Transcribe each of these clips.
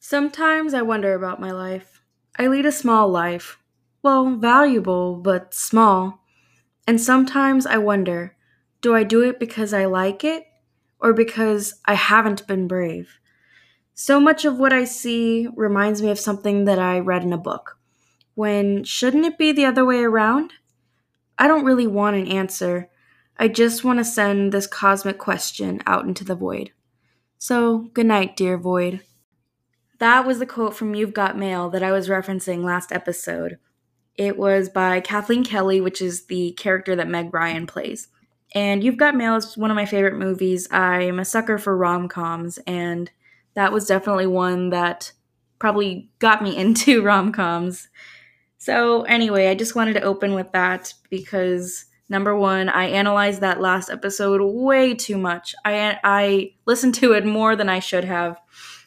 Sometimes I wonder about my life. I lead a small life. Well, valuable, but small. And sometimes I wonder do I do it because I like it or because I haven't been brave? So much of what I see reminds me of something that I read in a book. When shouldn't it be the other way around? I don't really want an answer. I just want to send this cosmic question out into the void. So, good night, dear void. That was the quote from You've Got Mail that I was referencing last episode. It was by Kathleen Kelly, which is the character that Meg Ryan plays. And You've Got Mail is one of my favorite movies. I'm a sucker for rom coms, and that was definitely one that probably got me into rom coms. So, anyway, I just wanted to open with that because number one, I analyzed that last episode way too much. I, I listened to it more than I should have,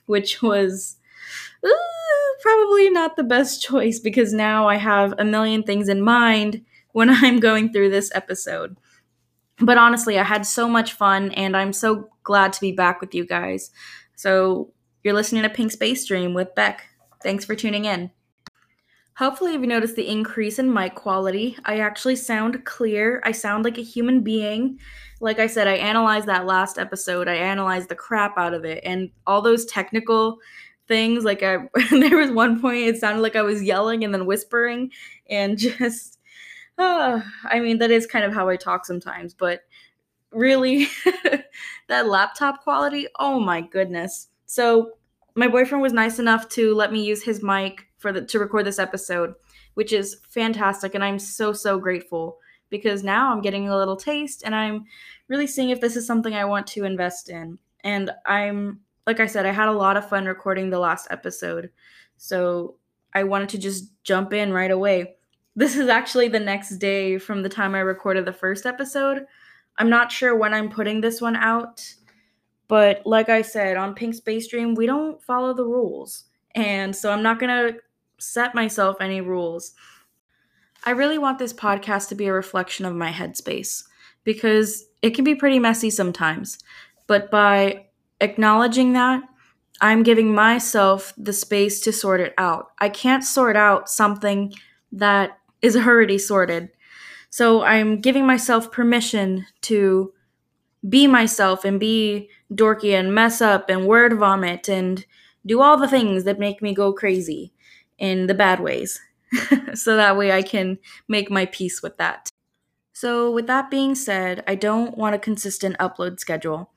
which was probably not the best choice because now I have a million things in mind when I'm going through this episode. But honestly, I had so much fun and I'm so glad to be back with you guys. So, you're listening to Pink Space Dream with Beck. Thanks for tuning in. Hopefully, you've noticed the increase in mic quality. I actually sound clear. I sound like a human being. Like I said, I analyzed that last episode. I analyzed the crap out of it. And all those technical things. Like I, there was one point it sounded like I was yelling and then whispering, and just, uh, I mean that is kind of how I talk sometimes. But really, that laptop quality, oh my goodness. So my boyfriend was nice enough to let me use his mic for the to record this episode, which is fantastic, and I'm so so grateful because now I'm getting a little taste and I'm really seeing if this is something I want to invest in. And I'm like I said, I had a lot of fun recording the last episode. So I wanted to just jump in right away. This is actually the next day from the time I recorded the first episode. I'm not sure when I'm putting this one out, but like I said, on Pink Space Dream, we don't follow the rules. And so I'm not going to set myself any rules. I really want this podcast to be a reflection of my headspace because it can be pretty messy sometimes. But by acknowledging that, I'm giving myself the space to sort it out. I can't sort out something that is already sorted. So I'm giving myself permission to be myself and be dorky and mess up and word vomit and do all the things that make me go crazy in the bad ways. so that way I can make my peace with that. So, with that being said, I don't want a consistent upload schedule.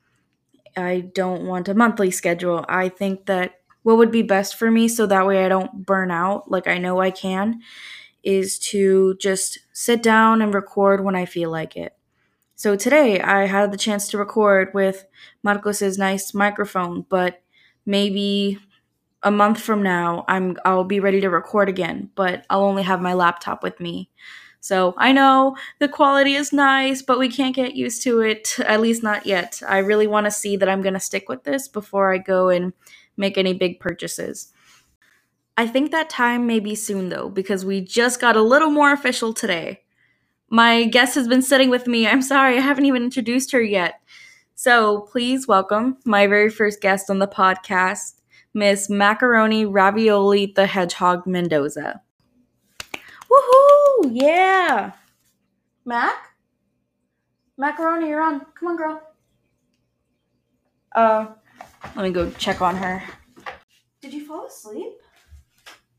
I don't want a monthly schedule. I think that what would be best for me so that way I don't burn out like I know I can is to just sit down and record when I feel like it. So today I had the chance to record with Marcos's nice microphone, but maybe a month from now I'm I'll be ready to record again, but I'll only have my laptop with me. So I know the quality is nice, but we can't get used to it, at least not yet. I really want to see that I'm going to stick with this before I go and make any big purchases. I think that time may be soon though, because we just got a little more official today. My guest has been sitting with me. I'm sorry, I haven't even introduced her yet. So please welcome my very first guest on the podcast, Miss Macaroni Ravioli the Hedgehog Mendoza. Woohoo! Yeah. Mac? Macaroni, you're on. Come on, girl. Uh, let me go check on her. Did you fall asleep?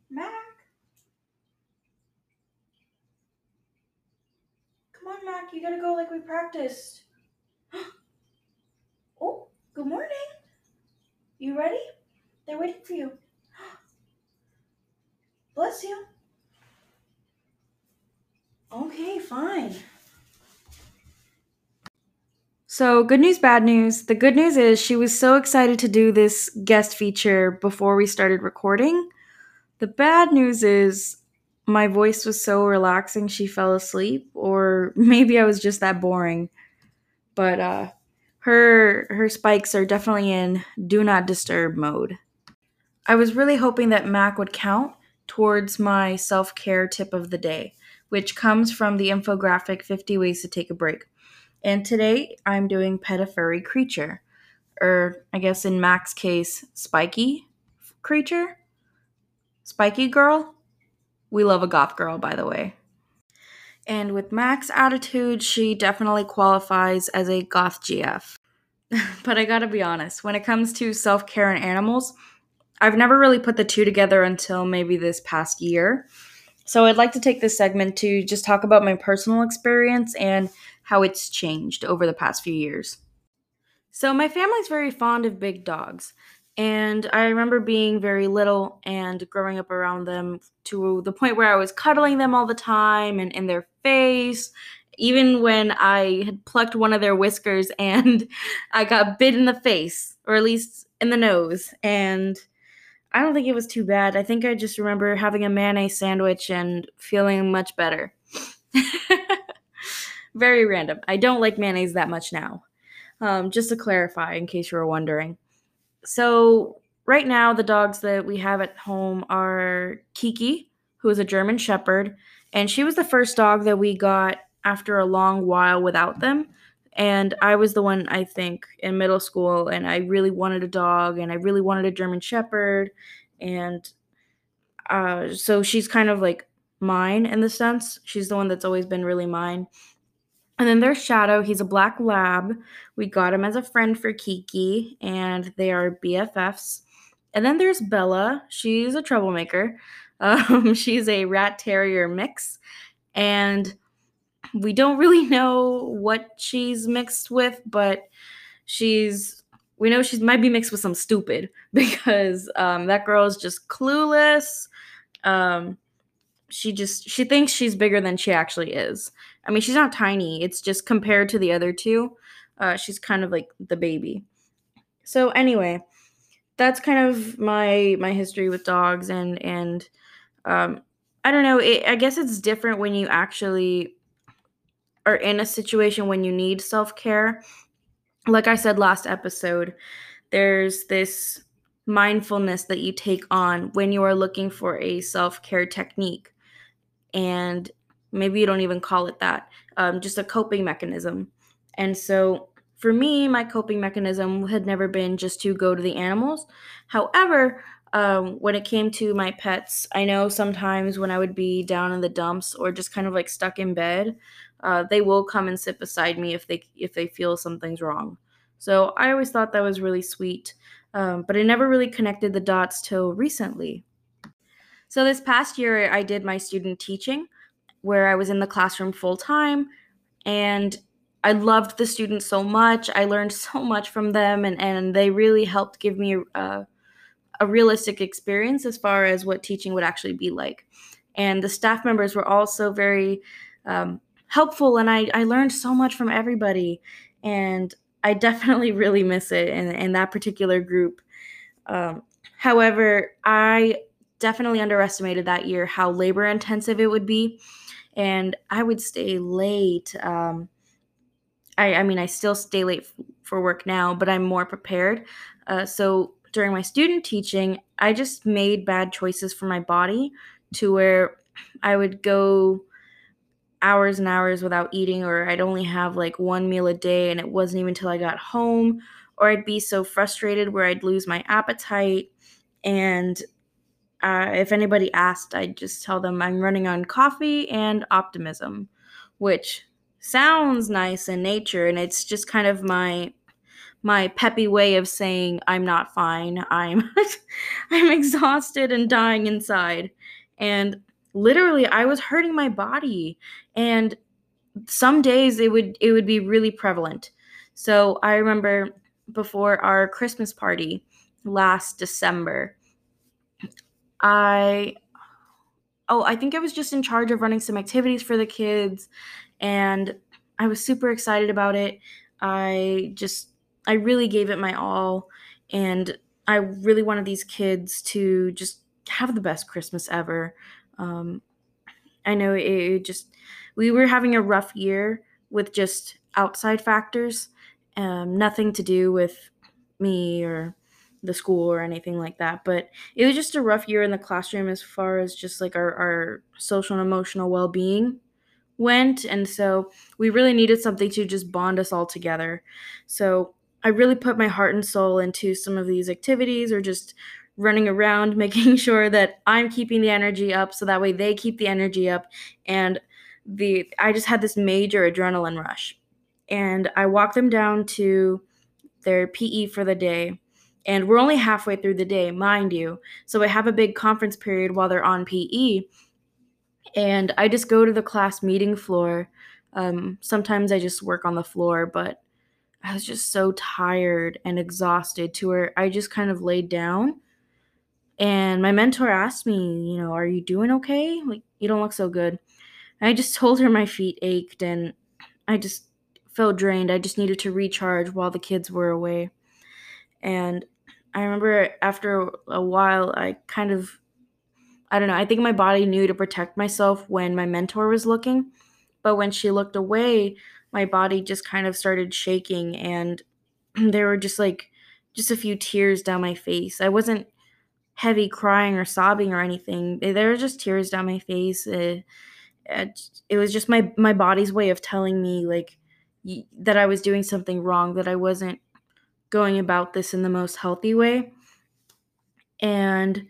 Mac? Come on, Mac. You gotta go like we practiced. oh, good morning. You ready? They're waiting for you. Bless you. Okay, fine. So, good news, bad news. The good news is she was so excited to do this guest feature before we started recording. The bad news is my voice was so relaxing she fell asleep or maybe I was just that boring. But uh her her spikes are definitely in do not disturb mode. I was really hoping that Mac would count towards my self-care tip of the day which comes from the infographic 50 Ways to Take a Break. And today I'm doing Pet a Furry Creature, or I guess in Mac's case, Spiky Creature? Spiky Girl? We love a goth girl, by the way. And with Mac's attitude, she definitely qualifies as a goth GF. but I gotta be honest, when it comes to self care and animals, I've never really put the two together until maybe this past year. So I'd like to take this segment to just talk about my personal experience and how it's changed over the past few years. So my family's very fond of big dogs. And I remember being very little and growing up around them to the point where I was cuddling them all the time and in their face. Even when I had plucked one of their whiskers and I got bit in the face, or at least in the nose. And I don't think it was too bad. I think I just remember having a mayonnaise sandwich and feeling much better. very random. I don't like mayonnaise that much now. Um, just to clarify, in case you were wondering so right now the dogs that we have at home are Kiki, who is a German Shepherd, and she was the first dog that we got after a long while without them. And I was the one I think in middle school, and I really wanted a dog, and I really wanted a German Shepherd, and uh, so she's kind of like mine in the sense. She's the one that's always been really mine. And then there's Shadow. He's a black lab. We got him as a friend for Kiki, and they are BFFs. And then there's Bella. She's a troublemaker. Um, she's a rat terrier mix, and we don't really know what she's mixed with, but she's we know she might be mixed with some stupid because um, that girl is just clueless. Um, she just she thinks she's bigger than she actually is. I mean, she's not tiny. It's just compared to the other two, uh, she's kind of like the baby. So anyway, that's kind of my my history with dogs, and and um, I don't know. It, I guess it's different when you actually are in a situation when you need self care. Like I said last episode, there's this mindfulness that you take on when you are looking for a self care technique. And maybe you don't even call it that, um, just a coping mechanism. And so for me, my coping mechanism had never been just to go to the animals. However, um, when it came to my pets, I know sometimes when I would be down in the dumps or just kind of like stuck in bed, uh, they will come and sit beside me if they if they feel something's wrong. So I always thought that was really sweet, um, but I never really connected the dots till recently. So this past year, I did my student teaching where I was in the classroom full time and I loved the students so much. I learned so much from them and, and they really helped give me a, a realistic experience as far as what teaching would actually be like. And the staff members were also very um, helpful and I, I learned so much from everybody. And I definitely really miss it in, in that particular group. Um, however, I definitely underestimated that year how labor intensive it would be and I would stay late. Um, I, I mean, I still stay late f- for work now, but I'm more prepared. Uh, so during my student teaching, I just made bad choices for my body to where I would go hours and hours without eating, or I'd only have like one meal a day, and it wasn't even until I got home, or I'd be so frustrated where I'd lose my appetite. And uh, if anybody asked, I'd just tell them I'm running on coffee and optimism, which sounds nice in nature, and it's just kind of my my peppy way of saying I'm not fine. I'm I'm exhausted and dying inside. And literally I was hurting my body and some days it would it would be really prevalent. So I remember before our Christmas party last December, I oh, I think I was just in charge of running some activities for the kids and I was super excited about it. I just I really gave it my all and I really wanted these kids to just have the best Christmas ever. Um, I know it, it just we were having a rough year with just outside factors, um, nothing to do with me or the school or anything like that. But it was just a rough year in the classroom as far as just like our, our social and emotional well being. went. And so we really needed something to just bond us all together. So I really put my heart and soul into some of these activities or just running around, making sure that I'm keeping the energy up so that way they keep the energy up. And the I just had this major adrenaline rush. And I walked them down to their PE for the day. And we're only halfway through the day, mind you. So I have a big conference period while they're on PE. And I just go to the class meeting floor. Um, sometimes I just work on the floor, but I was just so tired and exhausted to where I just kind of laid down. And my mentor asked me, you know, are you doing okay? Like, you don't look so good. And I just told her my feet ached and I just felt drained. I just needed to recharge while the kids were away. And I remember after a while, I kind of, I don't know, I think my body knew to protect myself when my mentor was looking. But when she looked away, my body just kind of started shaking and there were just like just a few tears down my face. I wasn't heavy crying or sobbing or anything. Eh, there were just tears down my face. Eh, eh, it, it, it was just my my body's way of telling me like that I was doing something wrong, that I wasn't going about this in the most healthy way. And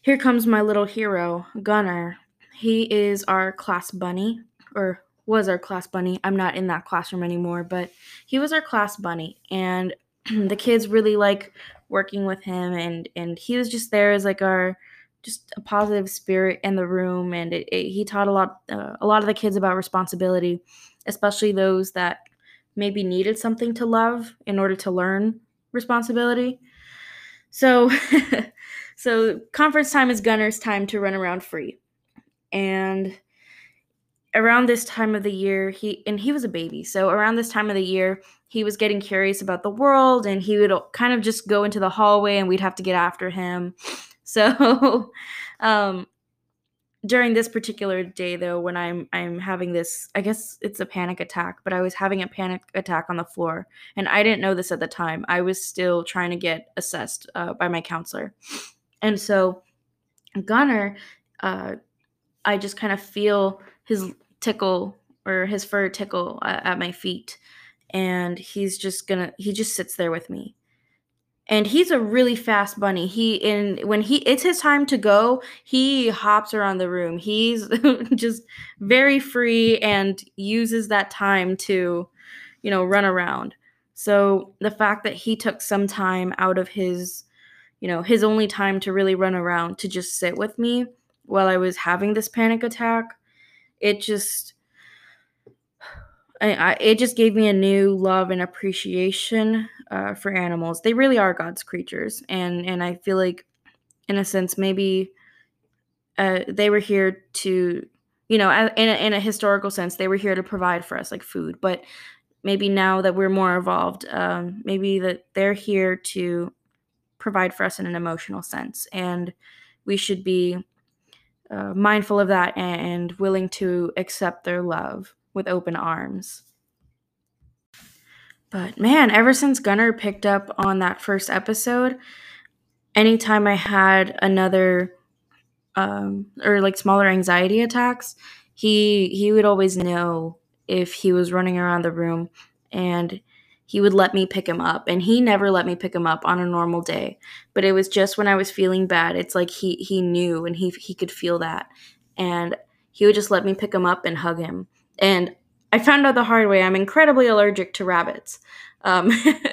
here comes my little hero, Gunnar. He is our class bunny, or was our class bunny. I'm not in that classroom anymore, but he was our class bunny. And the kids really like working with him and and he was just there as like our just a positive spirit in the room and it, it, he taught a lot uh, a lot of the kids about responsibility especially those that maybe needed something to love in order to learn responsibility. So so conference time is gunner's time to run around free. And around this time of the year, he and he was a baby. So around this time of the year, he was getting curious about the world and he would kind of just go into the hallway and we'd have to get after him. So um during this particular day though when i'm i'm having this i guess it's a panic attack but i was having a panic attack on the floor and i didn't know this at the time. I was still trying to get assessed uh, by my counselor. And so Gunner uh, i just kind of feel his tickle or his fur tickle at, at my feet and he's just gonna he just sits there with me and he's a really fast bunny. He in when he it's his time to go, he hops around the room. He's just very free and uses that time to, you know, run around. So the fact that he took some time out of his, you know, his only time to really run around to just sit with me while I was having this panic attack, it just I, I, it just gave me a new love and appreciation uh, for animals. They really are God's creatures, and and I feel like, in a sense, maybe uh, they were here to, you know, in a, in a historical sense, they were here to provide for us like food. But maybe now that we're more evolved, um, maybe that they're here to provide for us in an emotional sense, and we should be uh, mindful of that and willing to accept their love with open arms. But man, ever since Gunnar picked up on that first episode, anytime I had another um, or like smaller anxiety attacks, he he would always know if he was running around the room and he would let me pick him up. And he never let me pick him up on a normal day. But it was just when i was feeling bad it's like he he knew and he he could feel that. And he would just let me pick him up and hug him and I found out the hard way I'm incredibly allergic to rabbits. Um,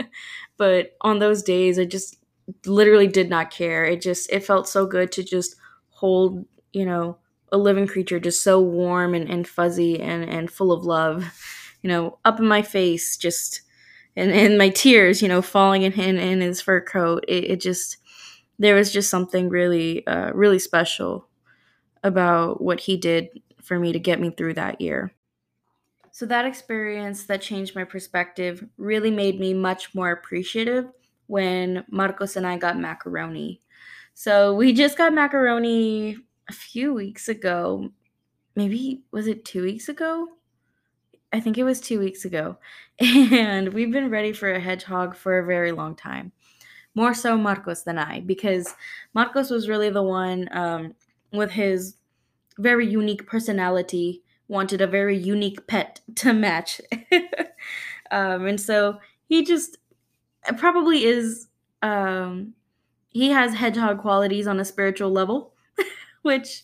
but on those days, I just literally did not care. It just it felt so good to just hold, you know, a living creature just so warm and, and fuzzy and, and full of love, you know, up in my face, just and, and my tears, you know, falling in, in, in his fur coat. It, it just there was just something really, uh, really special about what he did for me to get me through that year. So, that experience that changed my perspective really made me much more appreciative when Marcos and I got macaroni. So, we just got macaroni a few weeks ago. Maybe, was it two weeks ago? I think it was two weeks ago. And we've been ready for a hedgehog for a very long time. More so Marcos than I, because Marcos was really the one um, with his very unique personality wanted a very unique pet to match. um, and so he just probably is um, he has hedgehog qualities on a spiritual level, which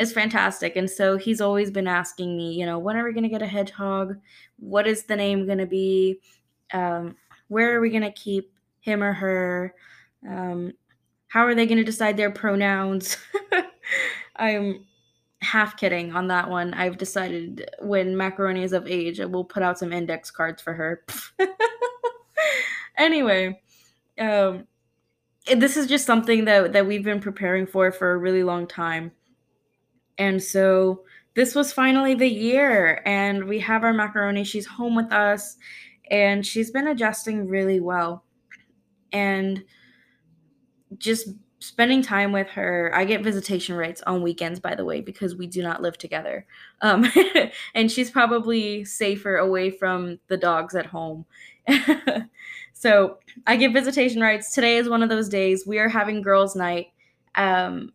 is fantastic. And so he's always been asking me, you know, when are we going to get a hedgehog? What is the name going to be? Um, where are we going to keep him or her? Um, how are they going to decide their pronouns? I'm half kidding on that one. I've decided when Macaroni is of age, I will put out some index cards for her. anyway, um, this is just something that that we've been preparing for for a really long time, and so this was finally the year, and we have our Macaroni. She's home with us, and she's been adjusting really well, and just spending time with her. I get visitation rights on weekends, by the way, because we do not live together. Um, and she's probably safer away from the dogs at home. so I get visitation rights. Today is one of those days. We are having girls' night, um,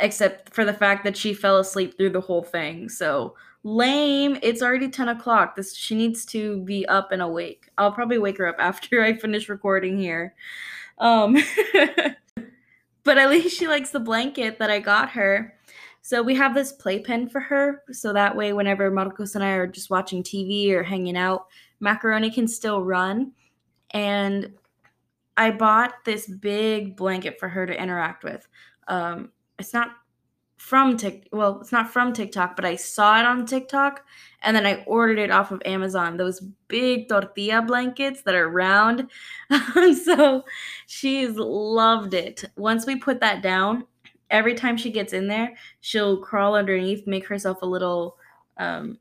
except for the fact that she fell asleep through the whole thing. So lame. It's already 10 o'clock. This she needs to be up and awake. I'll probably wake her up after I finish recording here. Um but at least she likes the blanket that I got her. So we have this playpen for her, so that way whenever Marcos and I are just watching TV or hanging out, Macaroni can still run. And I bought this big blanket for her to interact with. Um, it's not from Tik well, it's not from TikTok, but I saw it on TikTok and then I ordered it off of Amazon. Those big tortilla blankets that are round. so she's loved it. Once we put that down, every time she gets in there, she'll crawl underneath, make herself a little um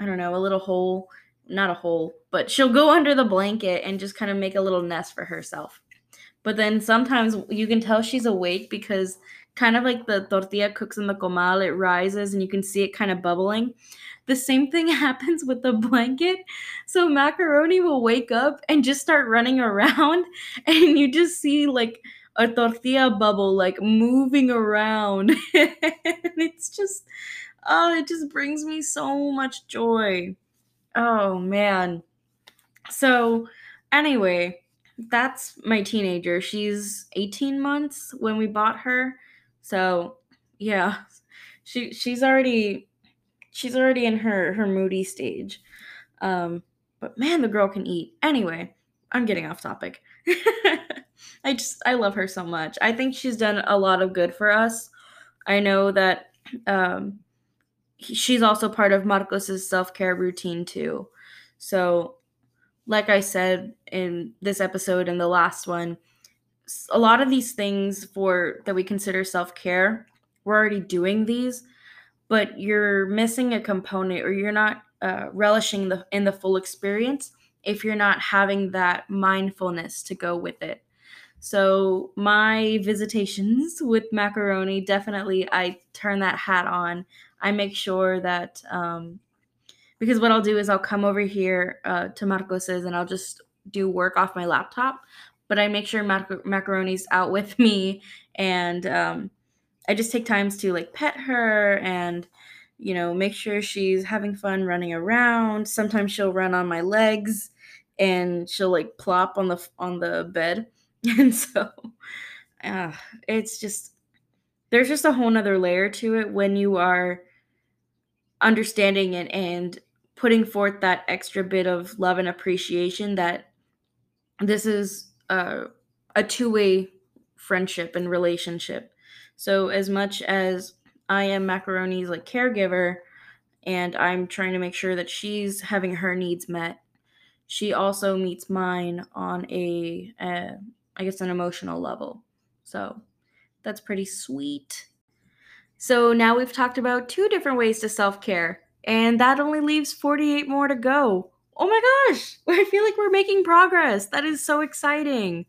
I don't know, a little hole, not a hole, but she'll go under the blanket and just kind of make a little nest for herself. But then sometimes you can tell she's awake because kind of like the tortilla cooks in the comal, it rises and you can see it kind of bubbling. The same thing happens with the blanket. So macaroni will wake up and just start running around, and you just see like a tortilla bubble like moving around. it's just, oh, it just brings me so much joy. Oh man. So, anyway, that's my teenager. She's 18 months when we bought her. So, yeah. She she's already she's already in her her moody stage. Um but man, the girl can eat. Anyway, I'm getting off topic. I just I love her so much. I think she's done a lot of good for us. I know that um she's also part of Marcos's self-care routine too. So, like I said in this episode and the last one, a lot of these things for that we consider self-care, we're already doing these, but you're missing a component or you're not uh, relishing the in the full experience if you're not having that mindfulness to go with it. So my visitations with macaroni definitely I turn that hat on. I make sure that um, because what I'll do is I'll come over here uh, to Marcos's and I'll just do work off my laptop but I make sure mac- macaroni's out with me and um, I just take times to like pet her and you know make sure she's having fun running around. Sometimes she'll run on my legs and she'll like plop on the on the bed and so uh, it's just there's just a whole nother layer to it when you are understanding it and putting forth that extra bit of love and appreciation that this is uh, a two-way friendship and relationship. So as much as I am Macaroni's like caregiver and I'm trying to make sure that she's having her needs met, she also meets mine on a, uh, I guess an emotional level. So that's pretty sweet. So now we've talked about two different ways to self-care and that only leaves 48 more to go oh my gosh, I feel like we're making progress. That is so exciting.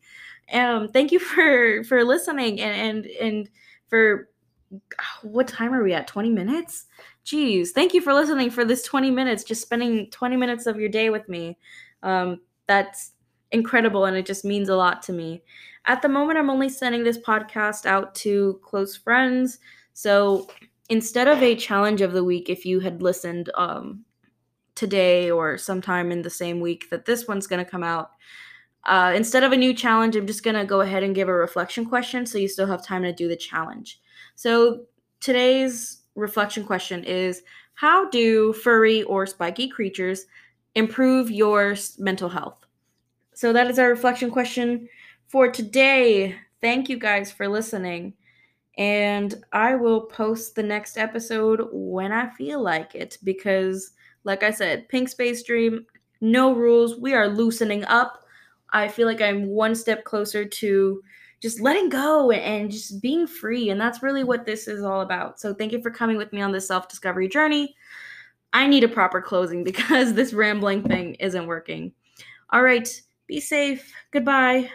Um, thank you for for listening and and and for what time are we at? 20 minutes? Jeez, thank you for listening for this 20 minutes, just spending 20 minutes of your day with me. Um, that's incredible and it just means a lot to me. At the moment, I'm only sending this podcast out to close friends. So instead of a challenge of the week, if you had listened um, today or sometime in the same week that this one's going to come out, uh, instead of a new challenge, I'm just going to go ahead and give a reflection question so you still have time to do the challenge. So today's reflection question is How do furry or spiky creatures improve your mental health? So that is our reflection question for today. Thank you guys for listening. And I will post the next episode when I feel like it because, like I said, Pink Space Dream, no rules. We are loosening up. I feel like I'm one step closer to just letting go and just being free. And that's really what this is all about. So thank you for coming with me on this self discovery journey. I need a proper closing because this rambling thing isn't working. All right, be safe. Goodbye.